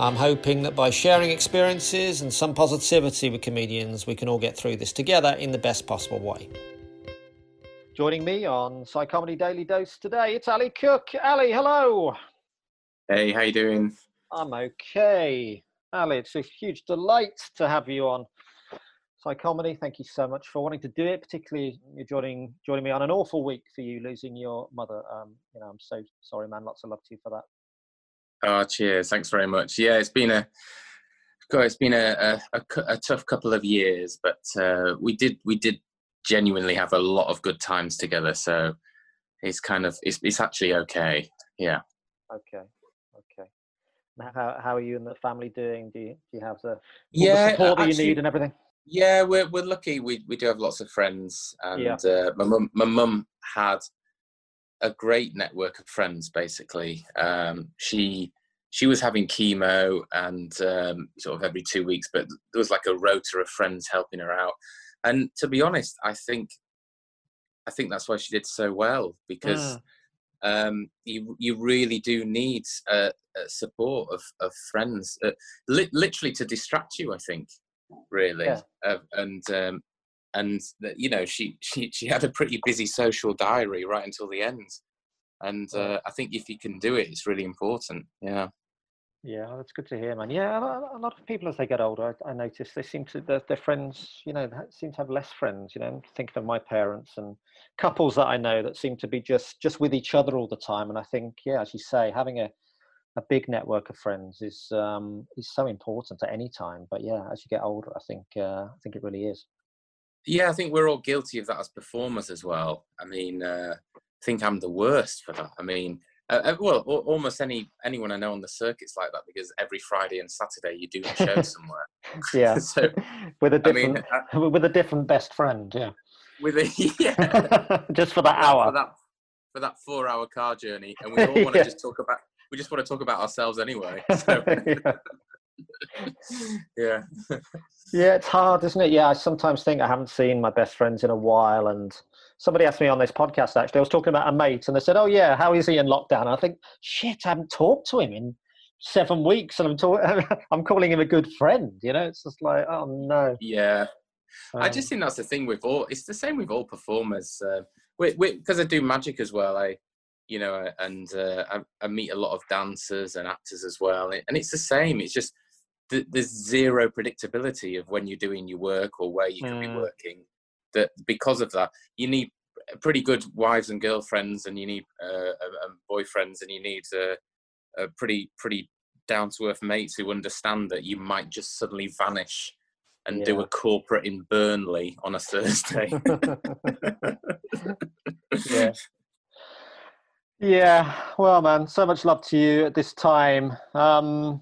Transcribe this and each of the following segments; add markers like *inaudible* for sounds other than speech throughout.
I'm hoping that by sharing experiences and some positivity with comedians, we can all get through this together in the best possible way. Joining me on Psychomedy Daily Dose today, it's Ali Cook. Ali, hello. Hey, how you doing? I'm okay. Ali, it's a huge delight to have you on Psychomedy. Thank you so much for wanting to do it, particularly you're joining joining me on an awful week for you losing your mother. Um, you know, I'm so sorry, man. Lots of love to you for that. Oh, cheers! Thanks very much. Yeah, it's been a God, it's been a, a, a, tough couple of years, but uh, we did we did genuinely have a lot of good times together. So it's kind of it's it's actually okay. Yeah. Okay. Okay. How how are you and the family doing? Do you do you have the, yeah the support that actually, you need and everything? Yeah, we're we're lucky. We we do have lots of friends, and Yeah. uh, my mum my mum had a great network of friends. Basically, um, she she was having chemo and um, sort of every two weeks, but there was like a rota of friends helping her out. And to be honest, I think I think that's why she did so well because um, you you really do need uh, support of of friends, uh, li- literally to distract you. I think really, Yeah. uh, and um, and that, you know she she she had a pretty busy social diary right until the end, and uh, I think if you can do it, it's really important. Yeah. Yeah, that's good to hear, man. Yeah, a lot, of people as they get older, I, I notice they seem to their, their friends, you know, seem to have less friends. You know, I'm thinking of my parents and couples that I know that seem to be just just with each other all the time. And I think, yeah, as you say, having a a big network of friends is um, is so important at any time. But yeah, as you get older, I think uh, I think it really is. Yeah, I think we're all guilty of that as performers as well. I mean, uh, I think I'm the worst for that. I mean, uh, uh, well, al- almost any anyone I know on the circuit's like that because every Friday and Saturday you do a show *laughs* somewhere. Yeah, *laughs* so *laughs* with a I mean, different uh, with a different best friend. Yeah, with a yeah, just for that hour. for that for that four-hour car journey, and we all want to Yeah. just talk about we just want to talk about ourselves anyway. So yeah. yeah, it's hard, isn't it? Yeah, I sometimes think I haven't seen my best friends in a while. And somebody asked me on this podcast, actually, I was talking about a mate, and they said, Oh, yeah, how is he in lockdown? And I think, shit, I haven't talked to him in seven weeks, and I'm, talk- *laughs* I'm calling him a good friend. You know, it's just like, oh, no. yeah. I Um, just think that's the thing with all. It's the same with all performers. Uh, because I do magic as well. I, you know, uh, and uh, I, I meet a lot of dancers and actors as well, and it's the same. It's just th- there's zero predictability of when you're doing your work or where you can be Mm. working. That because of that, you need pretty good wives and girlfriends, and you need uh, um, boyfriends, and you need uh, a pretty pretty down to earth mates who understand that you might just suddenly vanish and do a corporate in Burnley on a *laughs* Thursday. yeah. *laughs* Yeah, well, man, so much love to you at this time. Um,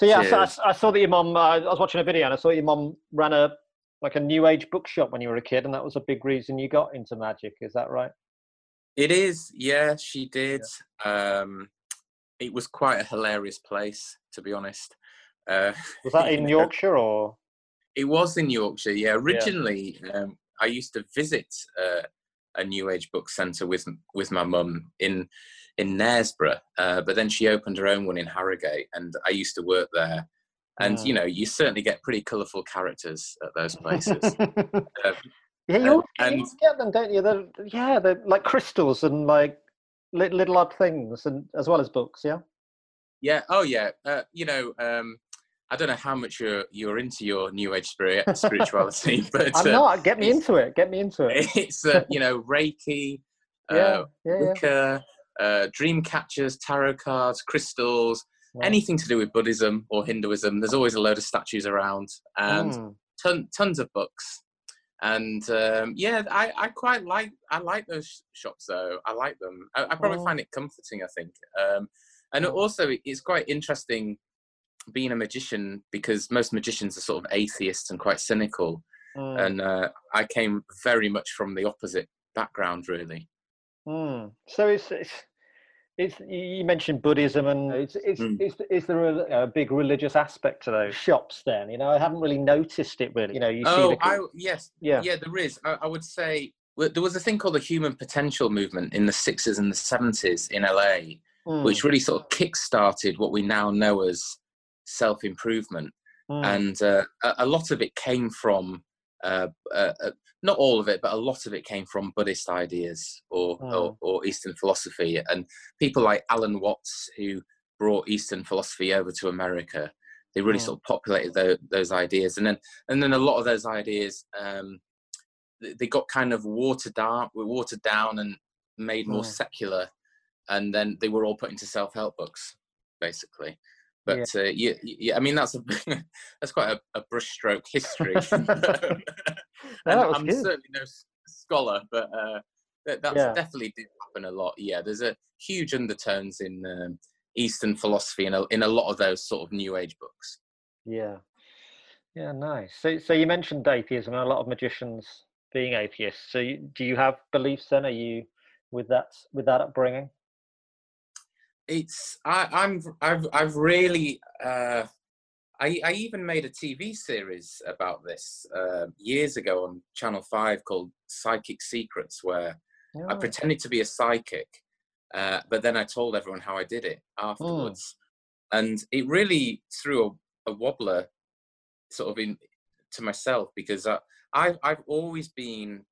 so yeah, so I, I saw that your mum. Uh, I was watching a video and I saw your mum ran a like a new age bookshop when you were a kid, and that was a big reason you got into magic. Is that right? It is, yeah, she did. Um, it was quite a hilarious place, to be honest. Uh, *laughs* Was that in Yorkshire or? It was in Yorkshire, yeah. Originally, um, I used to visit uh, a New Age book centre with with my mum in in Knaresborough, uh, but then she opened her own one in Harrogate, and I used to work there. And Mm. you know, you certainly get pretty colourful characters at those places. Uh, *laughs* Yeah, you, uh, and, get them, don't you? They're, yeah, they're like crystals and like little, little odd things, and as well as books. Yeah. Yeah. Oh, yeah. Uh, you know, um, I don't know how much you're you're into your new age spirit *laughs* spirituality, but I'm uh, not. Get me into it. Get me into it. *laughs* It's uh, you know Reiki, yeah, uh, yeah, Wicca, yeah. Uh, dream catchers, tarot cards, crystals, yeah. anything to do with Buddhism or Hinduism. There's always a load of statues around and mm. ton, tons of books. And um, yeah, I, I quite like I like those shops though. I like them. I, I probably oh. find it comforting. I think, um, and also it's quite interesting being a magician because most magicians are sort of atheists and quite cynical. Mm. And uh, I came very much from the opposite background, really. Mm. So it's, it's, it's you mentioned Buddhism, and it's, it's, mm. is, is there a, a, big religious aspect to those shops? Then you know, I haven't really noticed it. Really, you know, you oh, see. The... I, yes, yeah, yeah, there is. I, I would say there was a thing called the human potential movement in the 60s and the 70s in LA, mm. which really sort of kick-started what we now know as self improvement, mm. and uh, a, a, lot of it came from uh, uh, uh, not all of it, but a lot of it came from Buddhist ideas or, mm. or, or Eastern philosophy, and people like Alan Watts who brought Eastern philosophy over to America. They really mm. sort of populated the, those ideas, and then and then a lot of those ideas um, they got kind of watered down, watered down, and made more secular, and then they were all put into self help books, basically. But yeah. Uh, yeah, yeah, I mean that's a *laughs* that's quite a, a brushstroke history. *laughs* *laughs* I'm good. certainly no scholar, but uh, that, that's yeah. definitely did happen a lot. Yeah, there's a huge undertones in um, Eastern philosophy in a, in a lot of those sort of New Age books. Yeah, yeah, nice. So, so you mentioned atheism and a lot of magicians being atheists. So, you, do you have beliefs then? Are you with that with that upbringing? It's I, I'm I've I've really uh, I I even made a TV series about this uh, years ago on Channel Five called Psychic Secrets, where oh. I pretended to be a psychic, uh, but then I told everyone how I did it afterwards, oh. and it really threw a, a, wobbler sort of in to myself because I, I've I've always been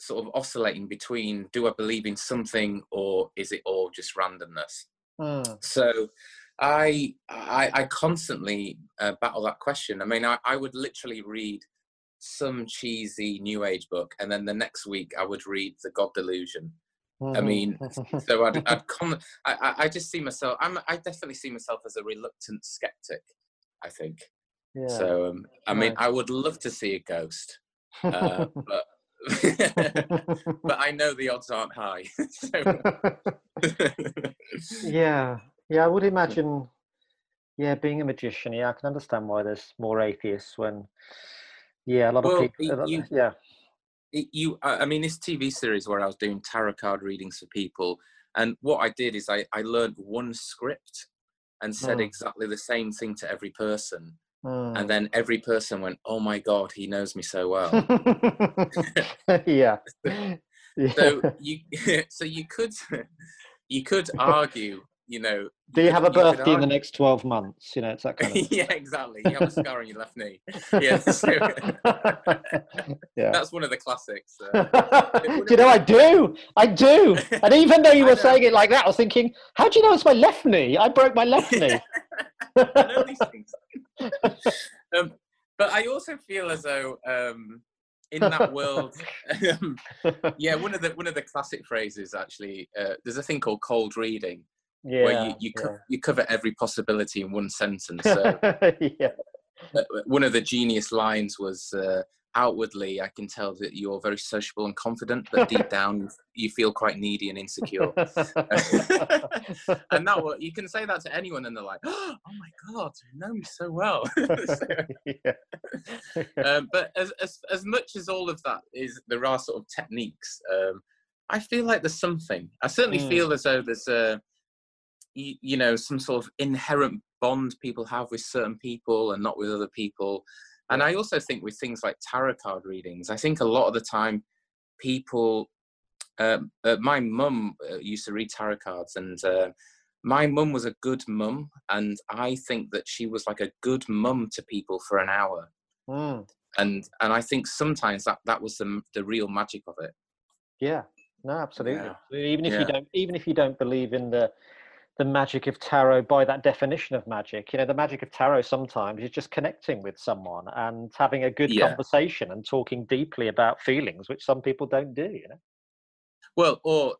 sort of oscillating between do I believe in something or is it all just randomness? Mm. So I, I, I constantly uh, battle that question. I mean, I, I would literally read some cheesy new age book, and then the next week I would read The God Delusion. Mm-hmm. I mean, *laughs* so I'd, I'd come. I, I just see myself. I'm. I definitely see myself as a reluctant skeptic. I think. Yeah. So um, I mean, I would love to see a ghost, uh, *laughs* but *laughs* but I know the odds aren't high. *laughs* *laughs* yeah, yeah, I would imagine. Yeah, being a magician, yeah, I can understand why there's more atheists when, yeah, a lot well, of people. You, yeah, you. I mean, this TV series where I was doing tarot card readings for people, and what I did is I I learned one script and said mm. exactly the same thing to every person Mm. And then every person went, "Oh my God, he knows me so well." *laughs* yeah. *laughs* so, you, *laughs* so you could, you could argue, you know. Do you, have a birthday in the next twelve months? You know, it's that kind of. *laughs* yeah, exactly. You have a scar on your left knee. Yeah. So, *laughs* yeah. *laughs* That's one of the classics. Uh, do you know I do? I do. And even though you were saying it like that, I was thinking, how do you know it's my left knee? I broke my left knee. I know these things. um, but I also feel as though um, in that world, um, yeah, one of the one of the classic phrases actually. Uh, there's a thing called cold reading, yeah, where you you, co- you cover every possibility in one sentence. So, *laughs* yeah. One of the genius lines was. Uh, outwardly I can tell that you're very sociable and confident, but deep *laughs* down you feel quite needy and insecure. *laughs* and that you can say that to anyone, and they're like, "Oh my god, you know me so well." so, um, but as, as as much as all of that is, there are sort of techniques. Um, I feel like there's something. I certainly mm. feel as though there's a, you, you know, some sort of inherent bond people have with certain people and not with other people and I also think with things like tarot card readings, I think a lot of the time people, um, uh, my mum uh, used to read tarot cards, and uh, my mum was a good mum, and I think that she was like a good mum to people for an hour. Mm. and and I think sometimes that that was the the real magic of it. Yeah, no, absolutely. Yeah. Even if yeah. you don't, even if you don't believe in the the magic of tarot by that definition of magic, you know, the magic of tarot sometimes is just connecting with someone and having a good yeah. conversation and talking deeply about feelings, which some people don't do. You know. Well, or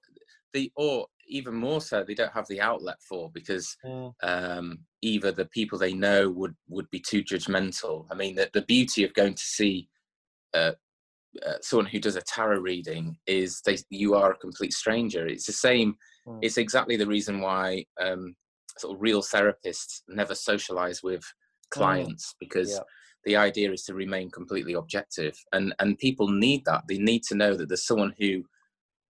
the or even more so they don't have the outlet for because mm. um, either the people they know would would be too judgmental. I mean, the, the beauty of going to see uh, uh, someone who does a tarot reading is they you are a complete stranger. It's the same. Mm. It's exactly the reason why um, sort of real therapists never socialize with mm. clients because. Yeah. The idea is to remain completely objective, and and people need that. They need to know that there's someone who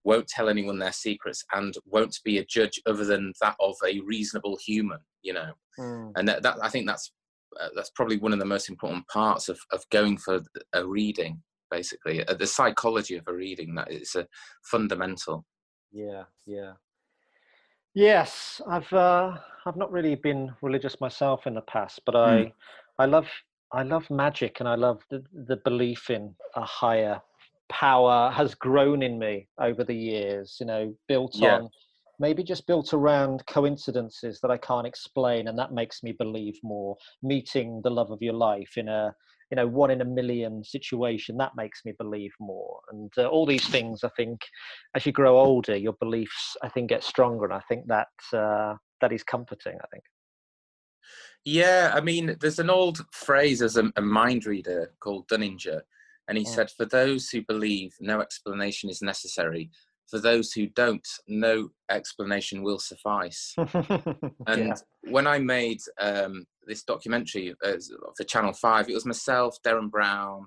won't tell anyone their secrets and won't be a judge other than that of a reasonable human you know mm. and that, that, i think that's uh, that's probably one of the most important parts of, of going for a reading basically uh, the psychology of a reading that is a fundamental yeah yeah yes i've uh i've not really been religious myself in the past but i mm. i love i love magic and i love the, the belief in a higher power has grown in me over the years, you know, built yeah. on maybe just built around coincidences that I can't explain, and that makes me believe more. Meeting the love of your life in a you know one in a million situation that makes me believe more and uh, all these things i think as you grow older your beliefs i think get stronger and i think that uh, that is comforting i think yeah i mean there's an old phrase as a, a mind reader called dunninger and he said, For those who believe, no explanation is necessary. For those who don't, no explanation will suffice. *laughs* and yeah. when I made um, this documentary uh, for Channel 5, it was myself, Derren Brown,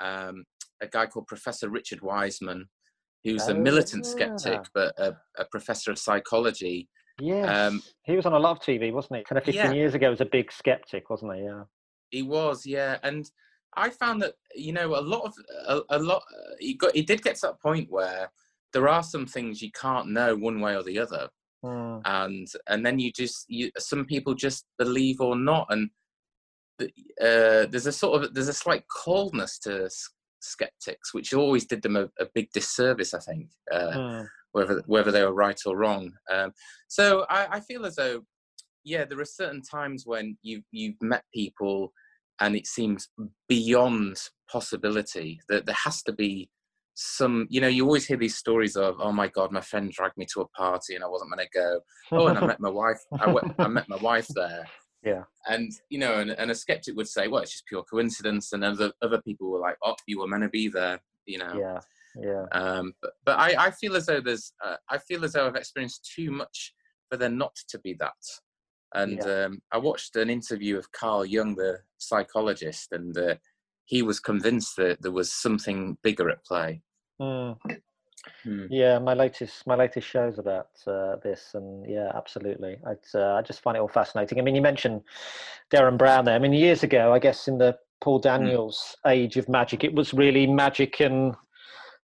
um, a guy called Professor Richard Wiseman, who's oh, a militant yeah. skeptic, but a, a, professor of psychology. Yeah, um, he was on a lot of TV, wasn't he? Kind of 15 yeah. years ago, he was a big skeptic, wasn't he? Yeah, he was. Yeah, and I found that you know a lot of a, a lot. He got he did get to that point where there are some things you can't know one way or the other, mm. and and then you just you some people just believe or not, and uh, there's a sort of there's a slight coldness to skeptics, which always did them a, a big disservice. I think. Uh, mm. Whether whether they were right or wrong, um, so I, I feel as though, yeah, there are certain times when you you've met people and it seems beyond possibility that there has to be some you know you always hear these stories of oh my god my friend dragged me to a party and i wasn't going to go. Oh and i met my wife I, went, I met my wife there. *laughs* Yeah. And you know and, and a skeptic would say well it's just pure coincidence and other other people were like oh you were meant to be there you know? Yeah yeah. Um but, but i i feel as though there's uh, i feel as though i've experienced too much for there not to be that. And yeah. um, I watched an interview of Carl Jung, the psychologist, and uh, he was convinced that there was something bigger at play. Mm. Mm. Yeah, my latest my latest shows about uh, this, and yeah, absolutely. Uh, I just find it all fascinating. I mean, you mentioned Derren Brown there. I mean, years ago, I guess in the Paul hmm. Daniels mm. age of magic, it was really magic and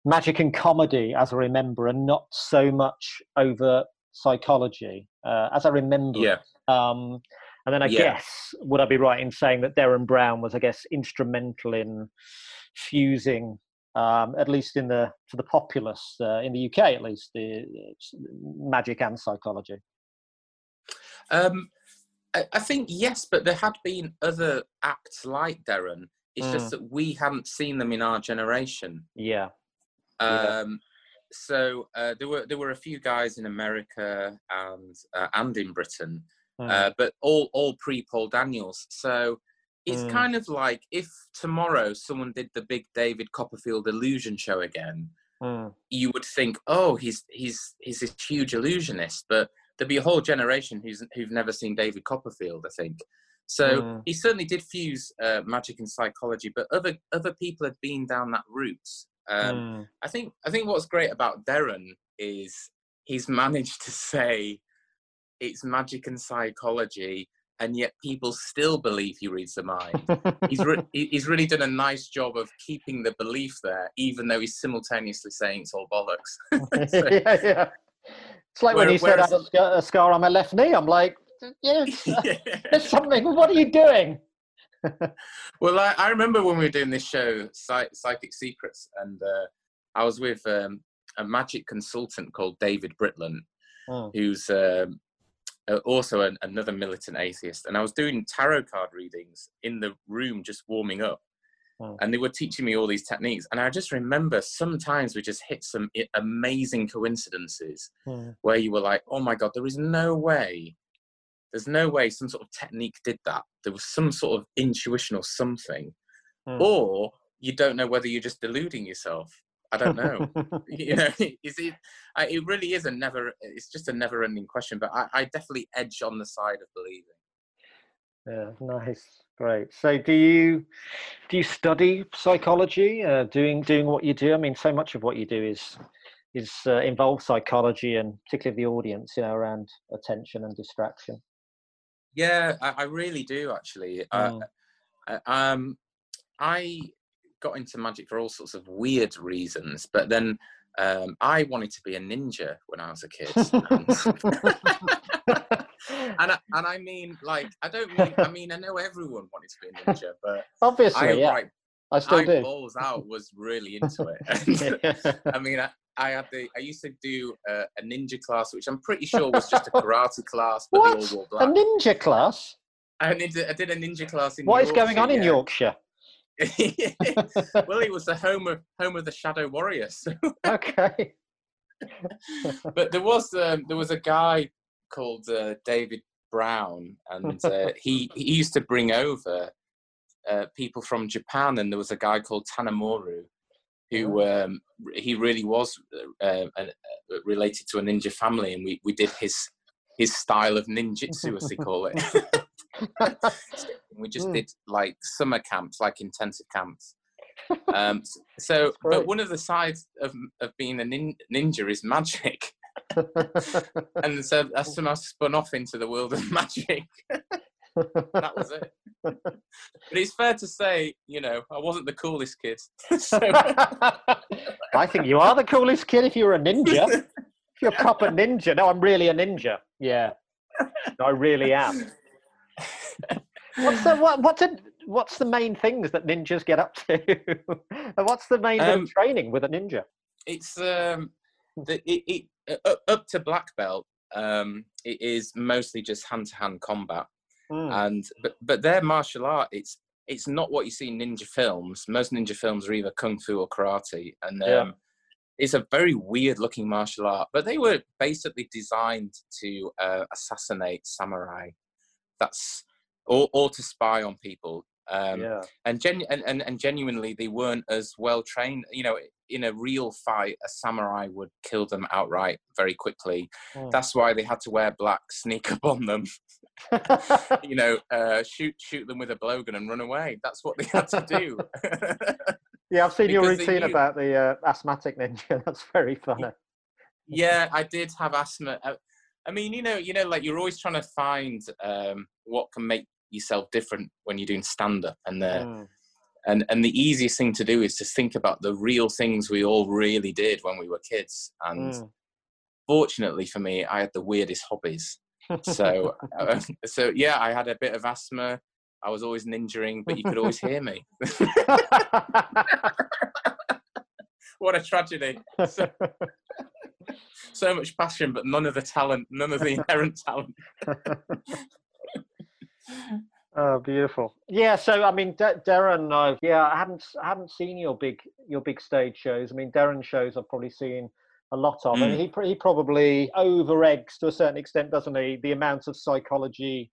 magic and comedy, as I remember, and not so much over psychology, uh, as I remember. Yeah. Um, and then I yeah. guess would I be right in saying that Darren Brown was, I guess, instrumental in fusing, um, at least in the to the populace uh, in the UK, at least the magic and psychology. Um, I, I, think yes, but there had been other acts like Derren. It's mm. just that we hadn't seen them in our generation. Yeah. Um, so uh, there were there were a few guys in America and uh, and in Britain, mm. uh, but all all pre Paul Daniels. So it's mm. kind of like if tomorrow someone did the big David Copperfield illusion show again, mm. you would think, oh, he's he's he's this huge illusionist, but there'd be a whole generation who's who've never seen David Copperfield. I think. So mm. he certainly did fuse uh, magic and psychology, but other other people had been down that route. Um, mm. I think I think what's great about Derren is he's *laughs* managed to say it's magic and psychology, and yet people still believe he reads the mind. *laughs* he's re- he's really done a nice job of keeping the belief there, even though he's simultaneously saying it's all bollocks. *laughs* *laughs* so, yeah, yeah. It's like where, when he said I got a scar on my left knee. I'm like, yeah, yeah. there's something. What are you doing? well, I, I, remember when we were doing this show, Psychic Secrets, and uh, I was with um, a magic consultant called David Britland, oh. who's um, also an, another militant atheist. And I was doing tarot card readings in the room, just warming up. And they were teaching me all these techniques. And I just remember sometimes we just hit some amazing coincidences oh. where you were like, oh my God, there is no way there's no way some sort of technique did that. There was some sort of intuition or something. Mm. Or you don't know whether you're just deluding yourself. I don't know. *laughs* *laughs* you know, is it? It really is a never. It's just a never-ending question. But I, I definitely edge on the side of believing. Yeah, nice, great. So, do you do you study psychology? Uh, doing doing what you do. I mean, so much of what you do is is uh, involves psychology and particularly the audience. You know, around attention and distraction. Yeah, I, I really do actually. Uh, mm. Uh, um, I got into magic for all sorts of weird reasons, but then um, I wanted to be a ninja when I was a kid. and, *laughs* I, and I mean, like, I don't mean, I mean, I know everyone wanted to be a ninja, but obviously, I, yeah. Like, I still I do. Balls out was really into it. *laughs* I mean, I, I had the I used to do a, a, ninja class, which I'm pretty sure was just a karate class, but what? they all wore black. A ninja class? I did, I did a ninja class in. What Yorkshire, is going on in Yorkshire? *laughs* well, it was the home of home of the Shadow Warriors. *laughs* okay. *laughs* but there was um, there was a guy called uh, David Brown, and uh, he he used to bring over uh, people from Japan, and there was a guy called Tanemura, who oh. um, he really was uh, uh, uh, related to a ninja family, and we, we did his his style of ninjutsu, as they call it. *laughs* we just mm. did like summer camps, like intensive camps. *laughs* Um, so, but one of the sides of of being a nin- ninja is magic. *laughs* and so that's somehow spun off into the world of magic that was it. but it's fair to say, you know, I wasn't the coolest kid. so... I think you are the coolest kid if you're a ninja. if you're a proper ninja. No, I'm really a ninja. Yeah. I really am. *laughs* What's the what, what's a, what's the main things that ninjas get up to? *laughs* and what's the main um, training with a ninja? It's um the, it, it uh, up to black belt. Um, it is mostly just hand to hand combat. Mm. And but but their martial art, it's it's not what you see in ninja films. Most ninja films are either kung fu or karate, and um, yeah. it's a very weird looking martial art. But they were basically designed to uh, assassinate samurai. That's or or to spy on people. Um, yeah. and, genu- and, and, and genuinely, they weren't as well trained. You know, in a real fight, a samurai would kill them outright very quickly. Mm. That's why they had to wear black, sneak up *laughs* on them, *laughs* you know, uh, shoot shoot them with a blowgun and run away. That's what they had to do. *laughs* yeah, I've seen your routine about the uh, asthmatic ninja. That's very funny. Yeah, I did have asthma. I, mean, you know, you know, like you're always trying to find um, what can make yourself different when you're doing stand up, and uh, mm. and and the easiest thing to do is to think about the real things we all really did when we were kids. And mm. fortunately for me, I had the weirdest hobbies so *laughs* uh, so yeah i had a bit of asthma i was always ninjaing but you could always hear me *laughs* *laughs* what a tragedy so, so, much passion but none of the talent none of the *laughs* inherent talent *laughs* oh beautiful yeah so i mean D- derren uh, yeah i haven't i haven't seen your big your big stage shows i mean derren shows i've probably seen a lot of, mm. and he he probably over eggs to a certain extent, doesn't he? The amount of psychology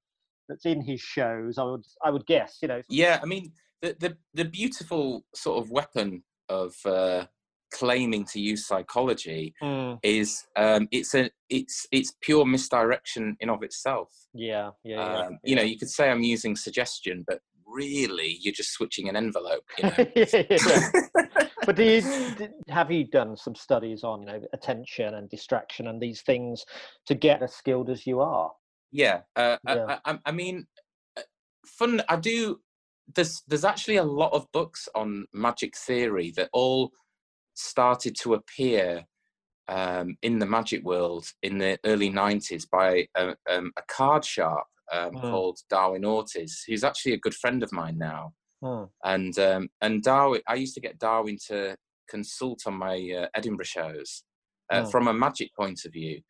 that's in his shows, I would I would guess, you know. Yeah, I mean the the, the beautiful sort of weapon of uh, claiming to use psychology mm. is um, it's a it's it's pure misdirection in of itself. Yeah, yeah, um, yeah, You know, you could say I'm using suggestion, but really you're just switching an envelope. You *laughs* know? yeah, *laughs* but do you have you done some studies on you know, attention and distraction and these things to get as skilled as you are? Yeah, uh, yeah. I, I, I, mean, uh, fun. I do. There's there's actually a lot of books on magic theory that all started to appear um, in the magic world in the early 90s by a, um, a card sharp um, Mm. called Darwin Ortiz, who's actually a good friend of mine now. Hmm. And um, and Darwin, I used to get Darwin to consult on my uh, Edinburgh shows uh, Mm. from a magic point of view,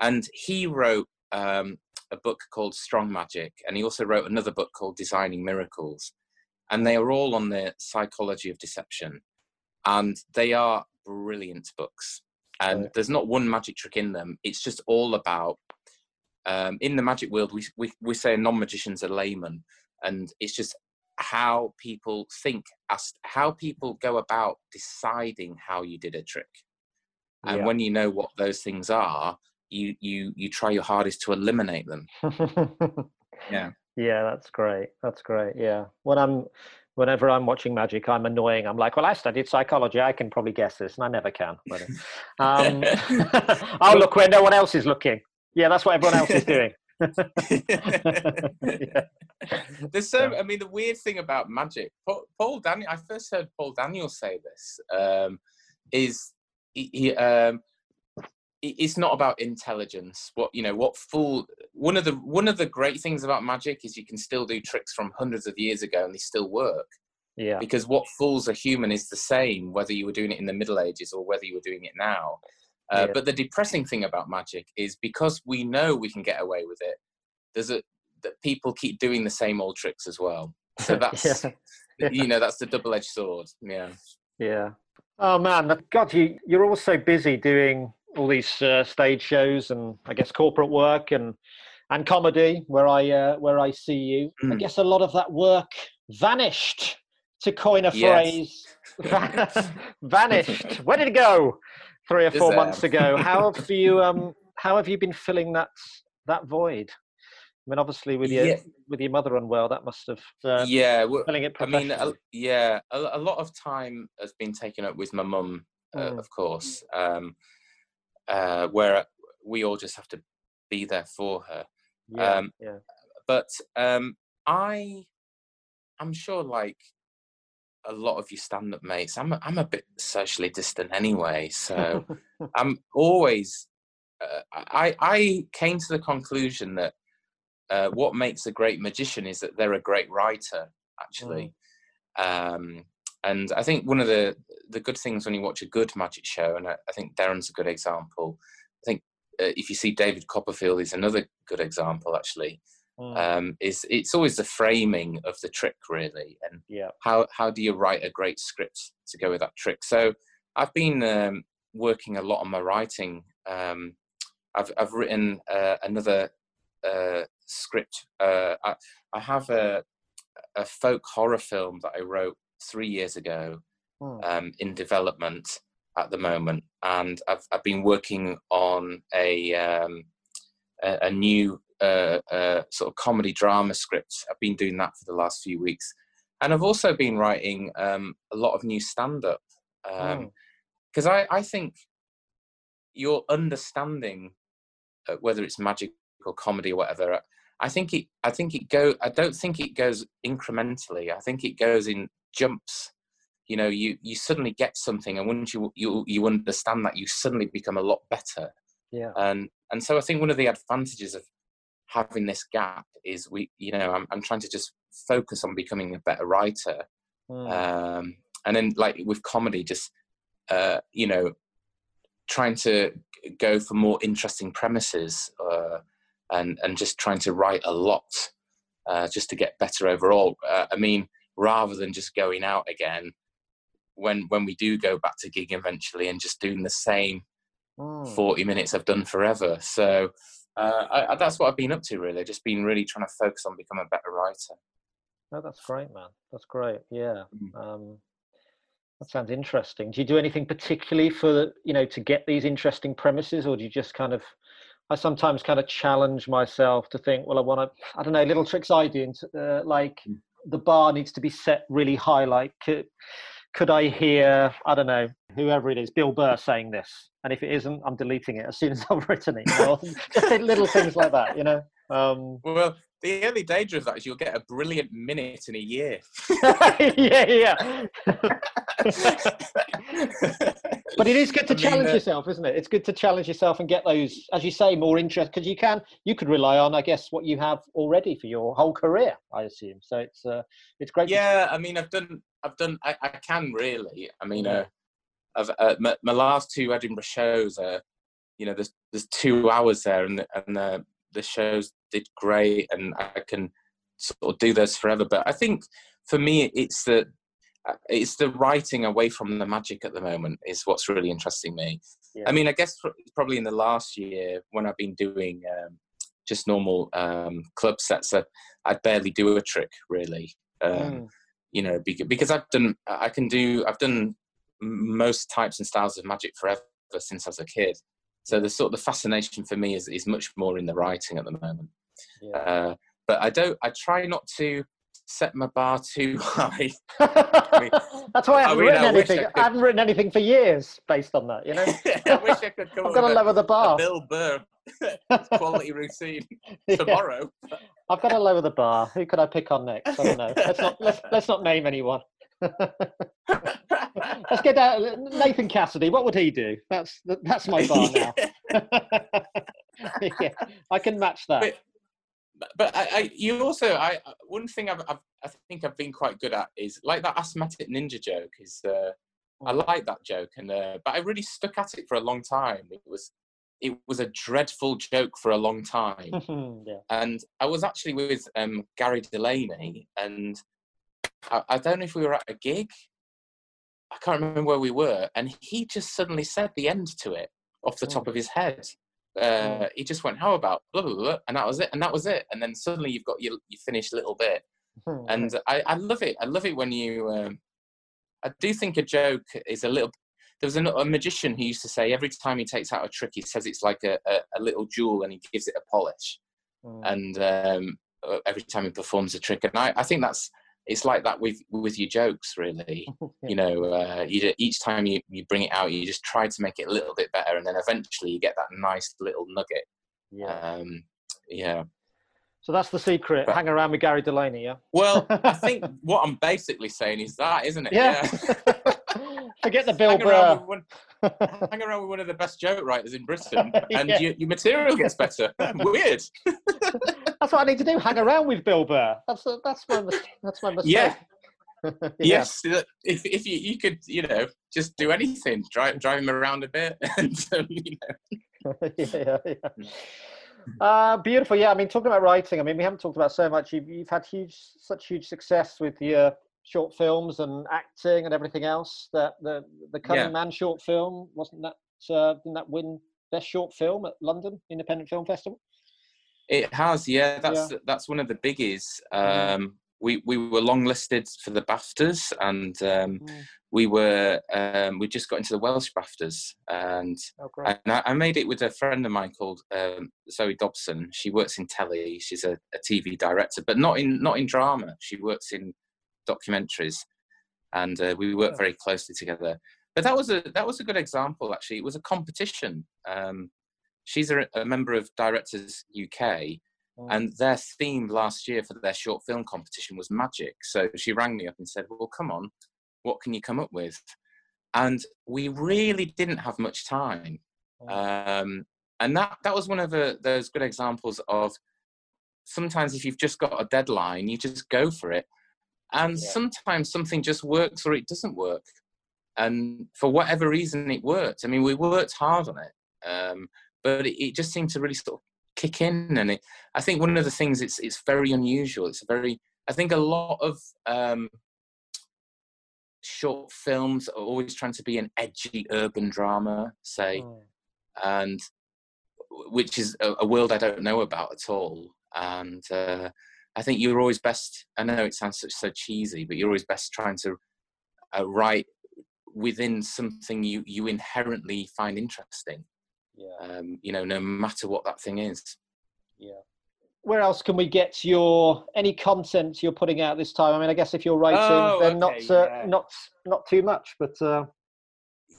and he wrote um, a book called Strong Magic, and he also wrote another book called Designing Miracles, and they are all on the psychology of deception, and they are brilliant books. And Right. there's not one magic trick in them. It's just all about um, in the magic world. We we we say a non-magician's a layman, and it's just how people think as how people go about deciding how you did a trick and Yeah. when you know what those things are you you you try your hardest to eliminate them *laughs* yeah Yeah, that's great. That's great. Yeah. When I'm, whenever I'm watching magic, I'm annoying. I'm like, well, I studied psychology. I can probably guess this, and I never can. But, um, I'll *laughs* look where no one else is looking. Yeah, that's what everyone else is doing. *laughs* yeah. there's so Yeah. i mean the weird thing about magic paul, paul daniel i first heard paul daniel say this um is he, he um it's not about intelligence what you know what fool one of the one of the great things about magic is you can still do tricks from hundreds of years ago and they still work Yeah. because what fools a human is the same whether you were doing it in the middle ages or whether you were doing it now uh, Yeah. but the depressing thing about magic is because we know we can get away with it there's a that people keep doing the same old tricks as well so *laughs* that's Yeah. *laughs* you know that's the double-edged sword yeah Yeah. Oh man, God, you you're all so busy doing all these uh, stage shows and I guess corporate work and and comedy where I uh, where I see you. I Mm. guess a lot of that work vanished. To coin a Yes. phrase, *laughs* vanished. Where did it go? Three or four there? months ago. How have *laughs* you um How have you been filling that that void? I mean, obviously with your Yeah. with your mother unwell, that must have uh, yeah well, filling it i mean a, yeah a, a lot of time has been taken up with my mum uh, Mm. of course um uh where we all just have to be there for her yeah, um, yeah. but um i i'm sure like a lot of you stand-up mates i'm a, i'm a bit socially distant anyway so *laughs* i'm always uh, i i came to the conclusion that uh, what makes a great magician is that they're a great writer actually um and i think one of the the good things when you watch a good magic show and i, I think derren's a good example i think if you see david copperfield is another good example actually. Mm, um, is it's always the framing of the trick really and yeah. how how do you write a great script to go with that trick? So i've been um, working a lot on my writing. Um, i've i've written uh, another uh, script uh, I, I have a a folk horror film that i wrote three years ago Mm. um, in development at the moment and i've, I've been working on a um, a, a new uh, uh, sort of comedy drama script. I've been doing that for the last few weeks, and I've also been writing um, a lot of new stand up because I, I think your understanding, uh, whether it's magic or comedy or whatever, I think it I think it go I don't think it goes incrementally. I think it goes in jumps. You know, you you suddenly get something, and once you you you understand that, you suddenly become a lot better Yeah. and and so I think one of the advantages of having this gap is we you know I'm I'm trying to just focus on becoming a better writer Mm. um and then like with comedy just uh you know trying to go for more interesting premises uh and and just trying to write a lot uh just to get better overall uh, I mean rather than just going out again when when we do go back to gig eventually and just doing the same Mm. 40 minutes I've done forever. So uh, I, I, that's what I've been up to really. Just been really trying to focus on becoming a better writer. No, that's great, man. That's great. Yeah. Mm. Um, that sounds interesting. Do you do anything particularly for you know to get these interesting premises, or do you just kind of? I sometimes kind of challenge myself to think, well, I want to. I don't know, little tricks I do, and uh, like Mm. the bar needs to be set really high. Like, could, could I hear? I don't know, whoever it is, Bill Burr saying this, and if it isn't, I'm deleting it as soon as *laughs* I've written it. You know? just little things like that, you know. Um, Well, the only danger of that is you'll get a brilliant minute in a year. *laughs* *laughs* yeah, yeah. but it is good to I challenge uh, yourself, isn't it? It's good to challenge yourself and get those, as you say, more interest because you can you could rely on, I guess, what you have already for your whole career. I assume so. It's uh, it's great. Yeah, I mean, I've done, I've done, I, I can really. I mean, uh, I've uh, my, my, last two Edinburgh shows are, you know, there's there's two hours there, and the, and the the shows did great, and I can sort of do those forever. But I think for me, it's the uh, it's the writing away from the magic at the moment is what's really interesting me. Yeah. I mean, I guess probably in the last year when I've been doing um, just normal um, club sets, uh, I barely do a trick really. Um, mm. You know, because I've done, I can do, I've done most types and styles of magic forever since I was a kid. So the sort of the fascination for me is is much more in the writing at the moment. Yeah. Uh, but I don't. I try not to set my bar too *laughs* high. *laughs* I mean, That's why I haven't I mean, written I anything. I. I, haven't written anything for years based on that. You know, *laughs* I wish I could come. I've got to lower the bar. Bill Burr quality routine tomorrow. Yeah. I've got to lower the bar. Who could I pick on next? I don't know. Let's not let's, let's not name anyone. let's get down. Nathan Cassidy. What would he do? That's that's my bar now. yeah, I can match that. But, but I, I, you also, I one thing I've, I've, i think I've been quite good at is like that asthmatic ninja joke. Is uh, I mm. like that joke, and uh, but I really stuck at it for a long time. It was it was a dreadful joke for a long time, *laughs* yeah. and I was actually with um, Gary Delaney, and I, I don't know if we were at a gig. I can't remember where we were, and he just suddenly said the end to it off the top mm. of his head uh, he just went, "How about blah, blah blah," and that was it, and that was it, and then suddenly you've got your, your finished little bit, *laughs* and I, I love it. I love it when you. Um, I do think a joke is a little. There was a, a, magician who used to say every time he takes out a trick, he says it's like a, a, a little jewel, and he gives it a polish, mm. and um, every time he performs a trick, and I, I think that's it's like that with with your jokes really. *laughs* You know uh, you, each time you, you bring it out you just try to make it a little bit better and then eventually you get that nice little nugget. Yeah. Um, yeah. So that's the secret but, hang around with gary delaney yeah? Well i *laughs* think what i'm basically saying is that isn't it? Yeah, yeah. *laughs* forget the bill hang around, one, hang around with one of the best joke writers in britain and yeah. your, your material gets better. Weird that's what I need to do. Hang around with Bill Burr. That's that's my that's my mistake. Yeah. *laughs* yeah. Yes, if if you, you could you know just do anything, drive drive him around a bit, *laughs* and um, you know. *laughs* yeah, yeah, yeah. Uh, beautiful. Yeah, I mean, talking about writing, I mean, we haven't talked about so much. You've, you've had huge, such huge success with your short films and acting and everything else. That the the Cunning yeah. Man short film wasn't that uh, didn't that win best short film at London Independent Film Festival? It has, yeah. That's yeah. that's one of the biggies. Mm. Um, we we were longlisted for the BAFTAs, and um, mm. we were um, we just got into the Welsh BAFTAs, and oh, and I, I, made it with a friend of mine called um, Zoe Dobson. She works in telly. She's a, a, TV director, but not in not in drama. She works in documentaries, and uh, we work very closely together. But that was a that was a good example. Actually, it was a competition. Um, she's a, a member of Directors UK, mm. and their theme last year for their short film competition was magic. So she rang me up and said, "Well, come on, what can you come up with?" And we really didn't have much time, mm. um, and that that was one of the, those good examples of sometimes if you've just got a deadline, you just go for it, and yeah. sometimes something just works or it doesn't work. And for whatever reason, it worked. I mean, we worked hard on it. Um, but it, it, just seemed to really sort of kick in. And it, I think one of the things it's it's very unusual. It's a very I think a lot of um, short films are always trying to be an edgy urban drama, say, oh. and which is a, a, world I don't know about at all. And uh, I think you're always best. I know it sounds so, so cheesy, but you're always best trying to uh, write within something you you inherently find interesting yeah. Um, you know, no matter what that thing is. Yeah. Where else can we get your any content you're putting out this time? I mean, I guess if you're writing, oh, then okay, not uh, yeah. not not too much, but. Uh,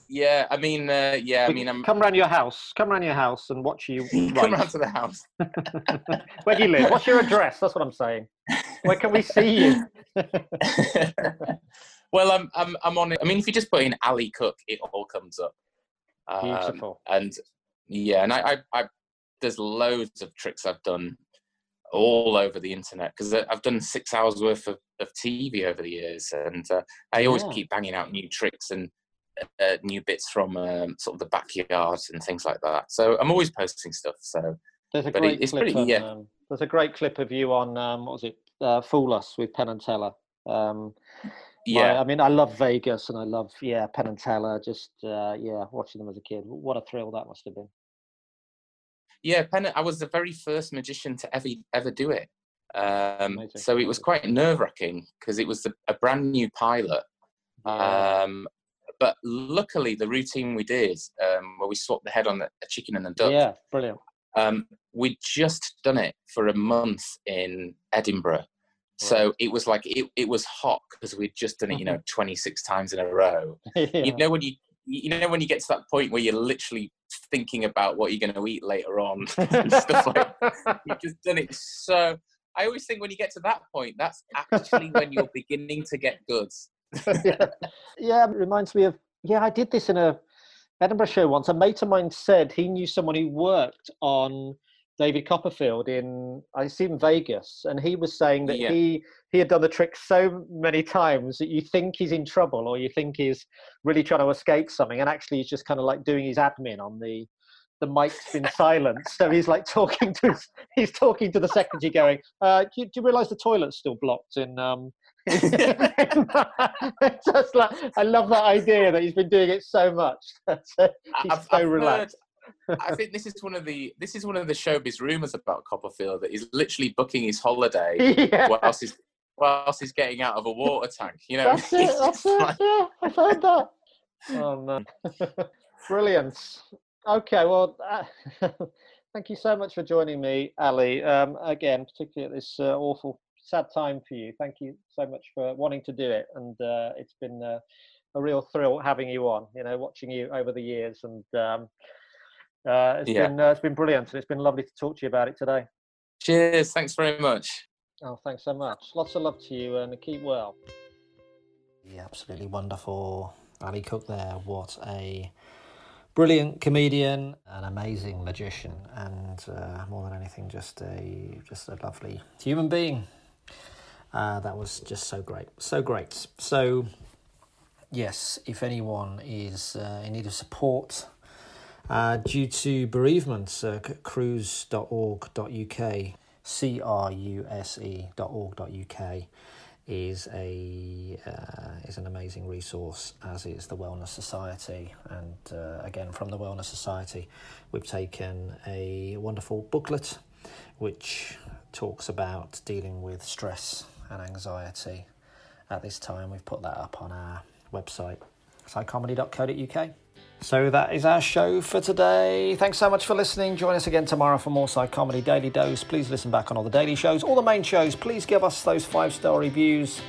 yeah, I mean, uh, yeah, I mean, I'm... come around your house. Come around your house and watch you. *laughs* come around to the house. *laughs* Where do you live? What's your address? That's what I'm saying. Where can we see you? *laughs* well, I'm, I'm, I'm on it. I mean, if you just put in Ali Cook, it all comes up. Um, Beautiful. and yeah, and I, I, I, there's loads of tricks I've done all over the internet because I've done six hours worth of, of TV over the years, and uh, I always Yeah. keep banging out new tricks and uh, new bits from um, sort of the backyard and things like that. So I'm always posting stuff. So There's a but it- great it's clip. pretty- on, yeah. um, there's a great clip of you on um, what was it? Uh, Fool Us with Penn and Teller. My- yeah, I mean, I love Vegas and I love yeah Penn and Teller. Just uh, yeah, watching them as a kid. What a thrill that must have been. yeah, Penn. I was the very first magician to ever ever do it. Um, so it was quite nerve wracking because it was the, a brand new pilot. Um, but luckily, the routine we did, um, where we swapped the head on the, a chicken and a duck, yeah, brilliant. um, we'd just done it for a month in Edinburgh. So it was like it, it was hot because we'd just done it, you know, mm-hmm. 26 times in a row. *laughs* yeah. You know when you you know when you get to that point where you're literally thinking about what you're going to eat later on *laughs* and stuff like *laughs* you've just done it so I always think when you get to that point, that's actually when you're beginning to get good. yeah. yeah, it reminds me of yeah, I did this in a Edinburgh show once. A mate of mine said he knew someone who worked on David Copperfield in I see assume Vegas, and he was saying that Yeah. he he had done the trick so many times that you think he's in trouble or you think he's really trying to escape something, and actually he's just kind of like doing his admin on the the mic's been silenced, so he's like talking to his, he's talking to the secretary, going, uh, do, you, "Do you realise the toilet's still blocked in um, *laughs* *laughs* just like I love that idea that he's been doing it so much. *laughs* He's I've, so I've relaxed. heard- I think this is one of the this is one of the showbiz rumors about Copperfield that he's literally booking his holiday *laughs* yeah, whilst he's whilst he's getting out of a water tank. You know, that's *laughs* it. That's it. like- Yeah, I've heard that. Oh man, *laughs* brilliant. Okay, well, uh, thank you so much for joining me, Ali. Um, again, particularly at this uh, awful, sad time for you. Thank you so much for wanting to do it, and uh, it's been uh, a real thrill having you on. You know, watching you over the years, and um, uh, it's Yeah. been uh, it's been brilliant, and it's been lovely to talk to you about it today. Cheers. Thanks very much. Oh, thanks so much. Lots of love to you, and keep well. Yeah, absolutely wonderful. Ali Cook there. What a brilliant comedian, an amazing magician, and uh, more than anything, just a just a lovely human being. Uh, that was just so great, so great. So, yes, if anyone is uh, in need of support uh, due to bereavement, uh, cruse.org.uk, c r u s e dot org dot uk is a uh, is an amazing resource, as is the Wellness Society. And uh, again, from the Wellness Society, we've taken a wonderful booklet which talks about dealing with stress and anxiety. At this time, we've put that up on our website, psychomedy.co.uk. So that is our show for today. Thanks so much for listening. Join us again tomorrow for more Side Psychomedy Daily Dose. Please listen back on all the daily shows, all the main shows. Please give us those five star reviews.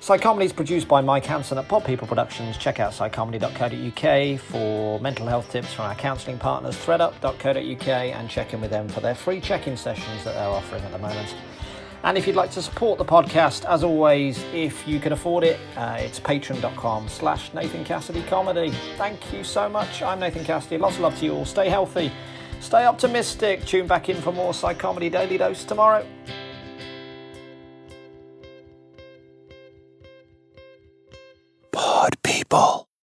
Side Psychomedy is produced by Mike Hansen at Pod People Productions. Check out psychomedy.co.uk for mental health tips from our counselling partners, threadup.co.uk, and check in with them for their free check in sessions that they're offering at the moment. And if you'd like to support the podcast, as always, if you can afford it, uh, it's patreon.com slash Nathan Cassidy Comedy. Thank you so much. I'm Nathan Cassidy. Lots of love to you all. Stay healthy. Stay optimistic. Tune back in for more Psychomedy Daily Dose tomorrow. Pod people.